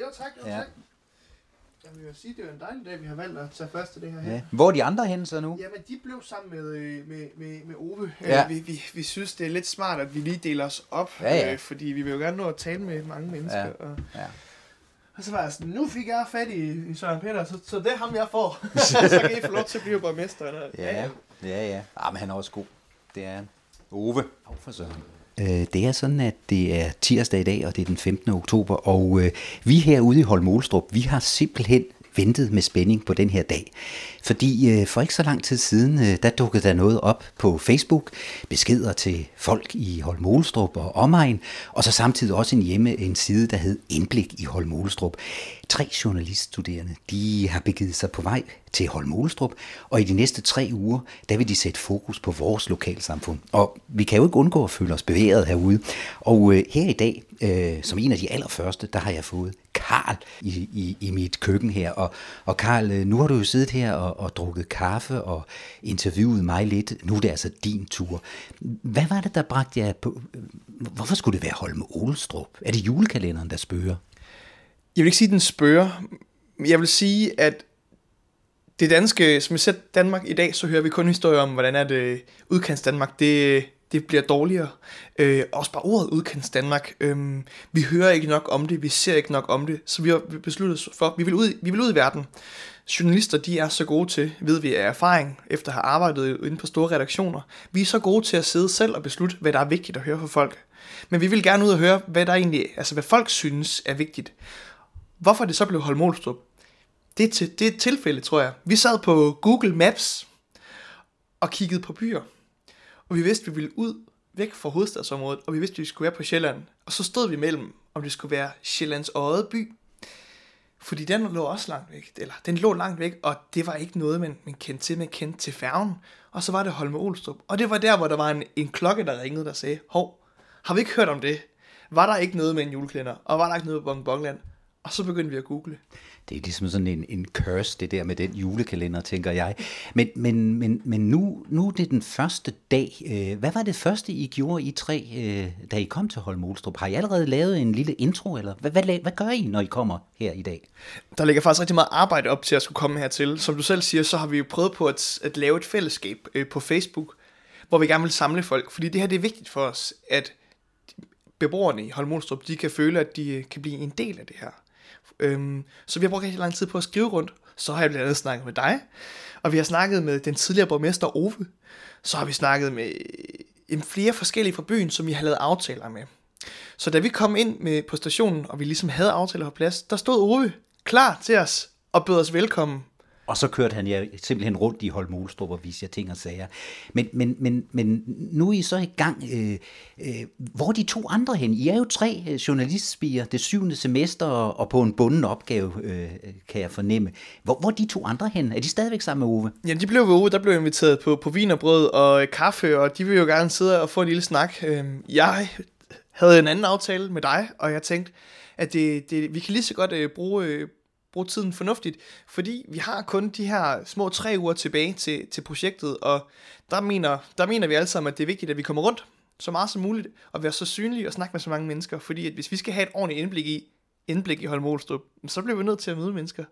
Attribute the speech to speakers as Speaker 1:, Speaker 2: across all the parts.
Speaker 1: Jo, tak. Jo,
Speaker 2: Ja.
Speaker 1: tak. Jeg vil jo sige, det er en dejlig dag, vi har valgt at tage første det her her.
Speaker 2: Ja. Hvor er de andre henne så nu?
Speaker 1: Jamen, de blev sammen med, øh, med, med, med Ove.
Speaker 2: Ja.
Speaker 1: Øh, Vi, vi, vi synes, det er lidt smart, at vi lige deler os op,
Speaker 2: Ja, ja.
Speaker 1: Øh, fordi vi vil jo gerne nå at tale med mange mennesker.
Speaker 2: Ja.
Speaker 1: Og,
Speaker 2: Ja.
Speaker 1: og så var jeg sådan, nu fik jeg fat i, i Søren Peter, så, så det er ham, jeg får. så kan I få lov til at blive borgmester. Eller?
Speaker 2: Ja, ja, ja. Ah, men han er også god. Det er han. Ove. Af for søren. Øh, det er sådan, at det er tirsdag i dag, og det er den 15. oktober, og øh, vi herude i Holmolstrup, vi har simpelthen ventet med spænding på den her dag. Fordi øh, for ikke så lang tid siden, øh, der dukkede der noget op på Facebook, beskeder til folk i Holmolstrup og omegn, og så samtidig også en hjemme, en side, der hed Indblik i Holmolstrup. Tre journaliststuderende, de har begivet sig på vej til Holmolstrup, og i de næste tre uger, der vil de sætte fokus på vores lokalsamfund. Og vi kan jo ikke undgå at føle os bevæget herude. Og øh, her i dag, øh, som en af de allerførste, der har jeg fået Karl i, i, i mit køkken her. Og, og Karl, øh, nu har du jo siddet her og, og drukket kaffe og interviewet mig lidt. Nu er det altså din tur. Hvad var det, der bragte jer på? Hvorfor skulle det være Holme Olstrup? Er det julekalenderen, der spørger?
Speaker 1: Jeg vil ikke sige, at den spørger. Jeg vil sige, at det danske, som vi ser Danmark i dag, så hører vi kun historier om, hvordan er det udkants Danmark, det, det bliver dårligere. Øh, også bare ordet udkants Danmark. Øh, vi hører ikke nok om det, vi ser ikke nok om det, så vi har besluttet os for, vi vil ud, vi vil ud i verden. Journalister, de er så gode til, ved vi af erfaring, efter at have arbejdet inde på store redaktioner, vi er så gode til at sidde selv og beslutte, hvad der er vigtigt at høre fra folk. Men vi vil gerne ud og høre, hvad der egentlig, altså hvad folk synes er vigtigt. Hvorfor det så blev Holmolstrup? Det er, til, det er et tilfælde, tror jeg. Vi sad på Google Maps og kiggede på byer. Og vi vidste, at vi ville ud væk fra hovedstadsområdet, og vi vidste, at vi skulle være på Sjælland. Og så stod vi mellem, om det skulle være Sjællands Øde by, fordi den lå også langt væk, eller den lå langt væk, og det var ikke noget, man, man kendte til, man kendte til færgen. Og så var det Holme Olstrup. Og det var der, hvor der var en, en klokke, der ringede, der sagde, hov, har vi ikke hørt om det? Var der ikke noget med en juleklænder? Og var der ikke noget på Bongbongland? Og så begyndte vi at google.
Speaker 2: Det er ligesom sådan en, en curse, det der med den julekalender, tænker jeg. Men, men, men, men nu, nu er det den første dag. Øh, Hvad var det første, I gjorde, I tre, øh, da I kom til Holm Olstrup? Har I allerede lavet en lille intro, eller hvad, hvad, hvad gør I, når I kommer her i dag?
Speaker 1: Der ligger faktisk rigtig meget arbejde op til at skulle komme hertil. Som du selv siger, så har vi jo prøvet på at, at lave et fællesskab øh, på Facebook, hvor vi gerne vil samle folk. Fordi det her det er vigtigt for os, at beboerne i Holmolstrup, de kan føle, at de kan blive en del af det her. Øhm, så vi har brugt rigtig lang tid på at skrive rundt. Så har jeg blandt andet snakket med dig, og vi har snakket med den tidligere borgmester Ove. Så har vi snakket med øh, en flere forskellige fra byen, som vi har lavet aftaler med. Så da vi kom ind med på stationen, og vi ligesom havde aftaler på plads, der stod Ove klar til os og bød os velkommen.
Speaker 2: Og så kørte han ja, simpelthen rundt i Holm Olstrup og viste jer ting og sager. Men, men, men, men nu er I så i gang. Øh, øh, hvor er de to andre hen? I er jo tre øh, journalistspiger, det syvende semester, og, og på en bunden opgave, øh, kan jeg fornemme. Hvor, hvor er de to andre hen? Er de stadigvæk sammen med Ove?
Speaker 1: Ja, de blev ved Ove, der blev inviteret på, på vin og brød og øh, kaffe, og de vil jo gerne sidde og få en lille snak. Øhm, jeg havde en anden aftale med dig, og jeg tænkte, at det, det, vi kan lige så godt øh, bruge, øh, bruge tiden fornuftigt, fordi vi har kun de her små tre uger tilbage til, til projektet, og der mener, der mener vi alle sammen, at det er vigtigt, at vi kommer rundt så meget som muligt, og være så synlige og snakke med så mange mennesker, fordi at hvis vi skal have et ordentligt indblik i, indblik i Holmolstrup, så bliver vi nødt til at møde mennesker.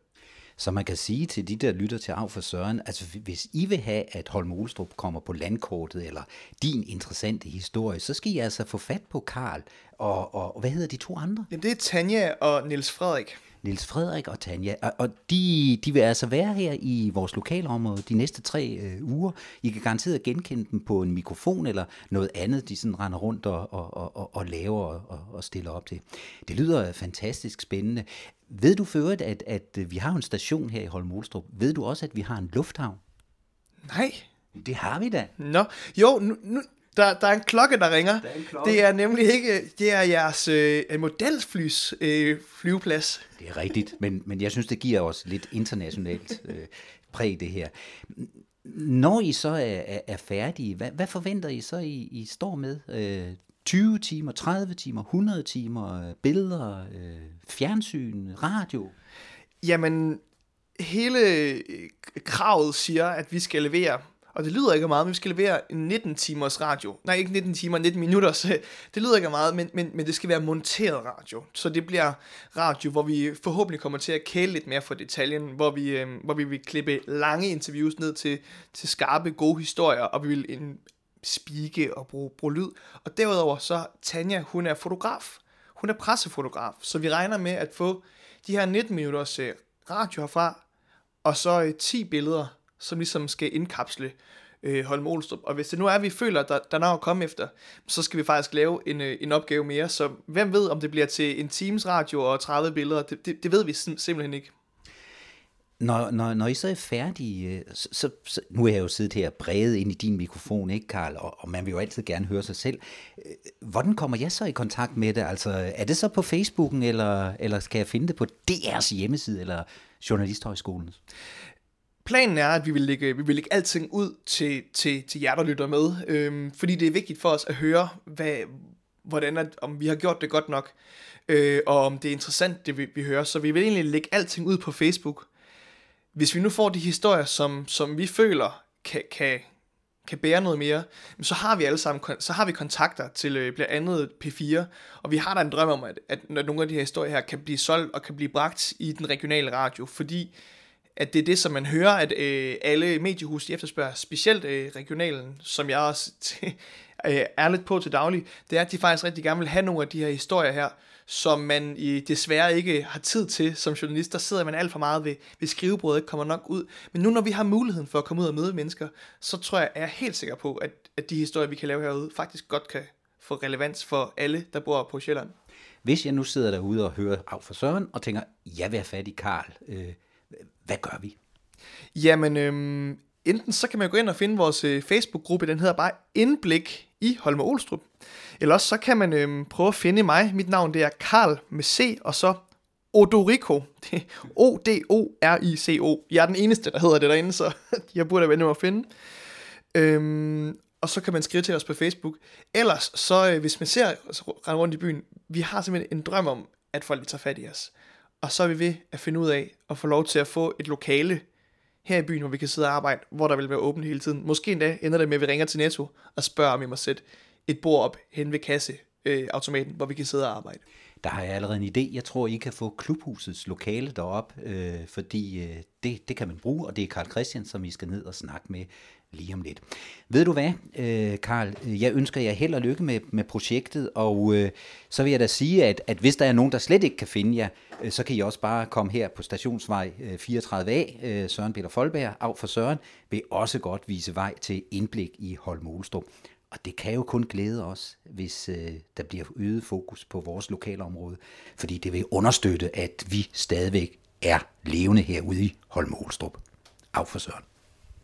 Speaker 2: Så man kan sige til de, der lytter til Af for Søren, altså hvis I vil have, at Holm Olstrup kommer på landkortet, eller din interessante historie, så skal I altså få fat på Karl og, og, og hvad hedder de to andre?
Speaker 1: Jamen, det er Tanja og Niels Frederik.
Speaker 2: Niels Frederik og Tanja, og, og de, de vil altså være her i vores lokalområde de næste tre øh, uger. I kan garanteret genkende dem på en mikrofon eller noget andet, de sådan render rundt og, og, og, og, laver og, og, og stiller op til. Det lyder fantastisk spændende. Ved du for øvrigt, at, at vi har en station her i Holm Olstrup? Ved du også, at vi har en lufthavn?
Speaker 1: Nej.
Speaker 2: Det har vi da.
Speaker 1: Nå, jo, nu, nu, der, der er en klokke, der ringer.
Speaker 2: er en klokke.
Speaker 1: Det er nemlig ikke, det er jeres øh, modelflys øh, flyveplads.
Speaker 2: Det er rigtigt, men, men jeg synes, det giver os lidt internationalt øh, præg, det her. Når I så er, er, er færdige, hvad, hvad forventer I så, I, I står med? Øh, 20 timer, 30 timer, 100 timer, øh, billeder, øh, fjernsyn, radio?
Speaker 1: Jamen, hele øh, kravet siger, at vi skal levere og det lyder ikke af meget, men vi skal levere en 19 timers radio. Nej, ikke 19 timer, 19 minutter, så det lyder ikke af meget, men, men, men det skal være monteret radio. Så det bliver radio, hvor vi forhåbentlig kommer til at kæle lidt mere for detaljen, hvor vi, øh, hvor vi vil klippe lange interviews ned til, til skarpe, gode historier, og vi vil en, spike og bruge, bruge lyd. Og derudover så Tanja, hun er fotograf. Hun er pressefotograf, så vi regner med at få de her 19 minutters øh, radio herfra, og så øh, 10 billeder, som ligesom skal indkapsle øh, Holm Olstrup. Og hvis det nu er, at vi føler, at der, der er noget at komme efter, så skal vi faktisk lave en, øh, en opgave mere. Så hvem ved, om det bliver til en Teams radio og 30 billeder, det, det, det ved vi simpelthen ikke.
Speaker 2: Når, når, når I så er færdige, øh, så, så, så nu er jeg jo siddet her bredet ind i din mikrofon, ikke Karl, og, og man vil jo altid gerne høre sig selv. Øh, hvordan kommer jeg så i kontakt med det? Altså, er det så på Facebooken, eller, eller skal jeg finde det på DR's hjemmeside, eller Journalisthøjskolens?
Speaker 1: Planen er, at vi vil lægge, vi vil lægge alting ud til, til, til jer, der lytter med, øhm, fordi det er vigtigt for os at høre, hvad, hvordan at, om vi har gjort det godt nok, øh, og om det er interessant, det vi, vi hører. Så vi vil egentlig lægge alting ud på Facebook. Hvis vi nu får de historier, som, som vi føler kan, kan, kan bære noget mere, så har vi alle sammen så har vi kontakter til øh, blandt andet P4, og vi har da en drøm om, at, at når nogle af de her historier her kan blive solgt og kan blive bragt i den regionale radio, fordi at det er det, som man hører, at øh, alle mediehus de efterspørger, specielt øh, regionalen, som jeg også øh, er lidt på til daglig, det er, at de faktisk rigtig gerne vil have nogle af de her historier her, som man i, desværre ikke har tid til som journalist. Der sidder man alt for meget ved, ved skrivebordet, ikke kommer nok ud. Men nu når vi har muligheden for at komme ud og møde mennesker, så tror jeg, er jeg helt sikker på, at, at de historier, vi kan lave herude, faktisk godt kan få relevans for alle, der bor på Sjælland.
Speaker 2: Hvis jeg nu sidder derude og hører af for Søren og tænker, jeg vil have fat i Karl, øh, hvad gør vi?
Speaker 1: Jamen, øhm, enten så kan man gå ind og finde vores øh, Facebook-gruppe, den hedder bare Indblik i Holme Olstrup. Eller også så kan man øhm, prøve at finde mig. Mit navn det er Karl med C, og så Odorico. O-D-O-R-I-C-O. Jeg er den eneste, der hedder det derinde, så jeg burde være mig at finde. Øhm, og så kan man skrive til os på Facebook. Ellers, så øh, hvis man ser os rundt i byen, vi har simpelthen en drøm om, at folk tager fat i os. Og så er vi ved at finde ud af at få lov til at få et lokale her i byen, hvor vi kan sidde og arbejde, hvor der vil være åbent hele tiden. Måske endda ender det med, at vi ringer til Netto og spørger, om vi må sætte et bord op hen ved kasseautomaten, øh, hvor vi kan sidde og arbejde.
Speaker 2: Der har jeg allerede en idé. Jeg tror, I kan få klubhusets lokale derop, øh, fordi øh, det, det kan man bruge, og det er Karl Christian, som I skal ned og snakke med lige om lidt. Ved du hvad, øh, Karl? Jeg ønsker jer held og lykke med, med projektet, og øh, så vil jeg da sige, at, at hvis der er nogen, der slet ikke kan finde jer, øh, så kan I også bare komme her på stationsvej øh, 34A. Øh, Søren Peter Folberg, af for Søren, vil også godt vise vej til indblik i Holmolstrup. Og det kan jo kun glæde os, hvis øh, der bliver øget fokus på vores lokale område, fordi det vil understøtte, at vi stadigvæk er levende herude i Holmolstrup. Af for Søren.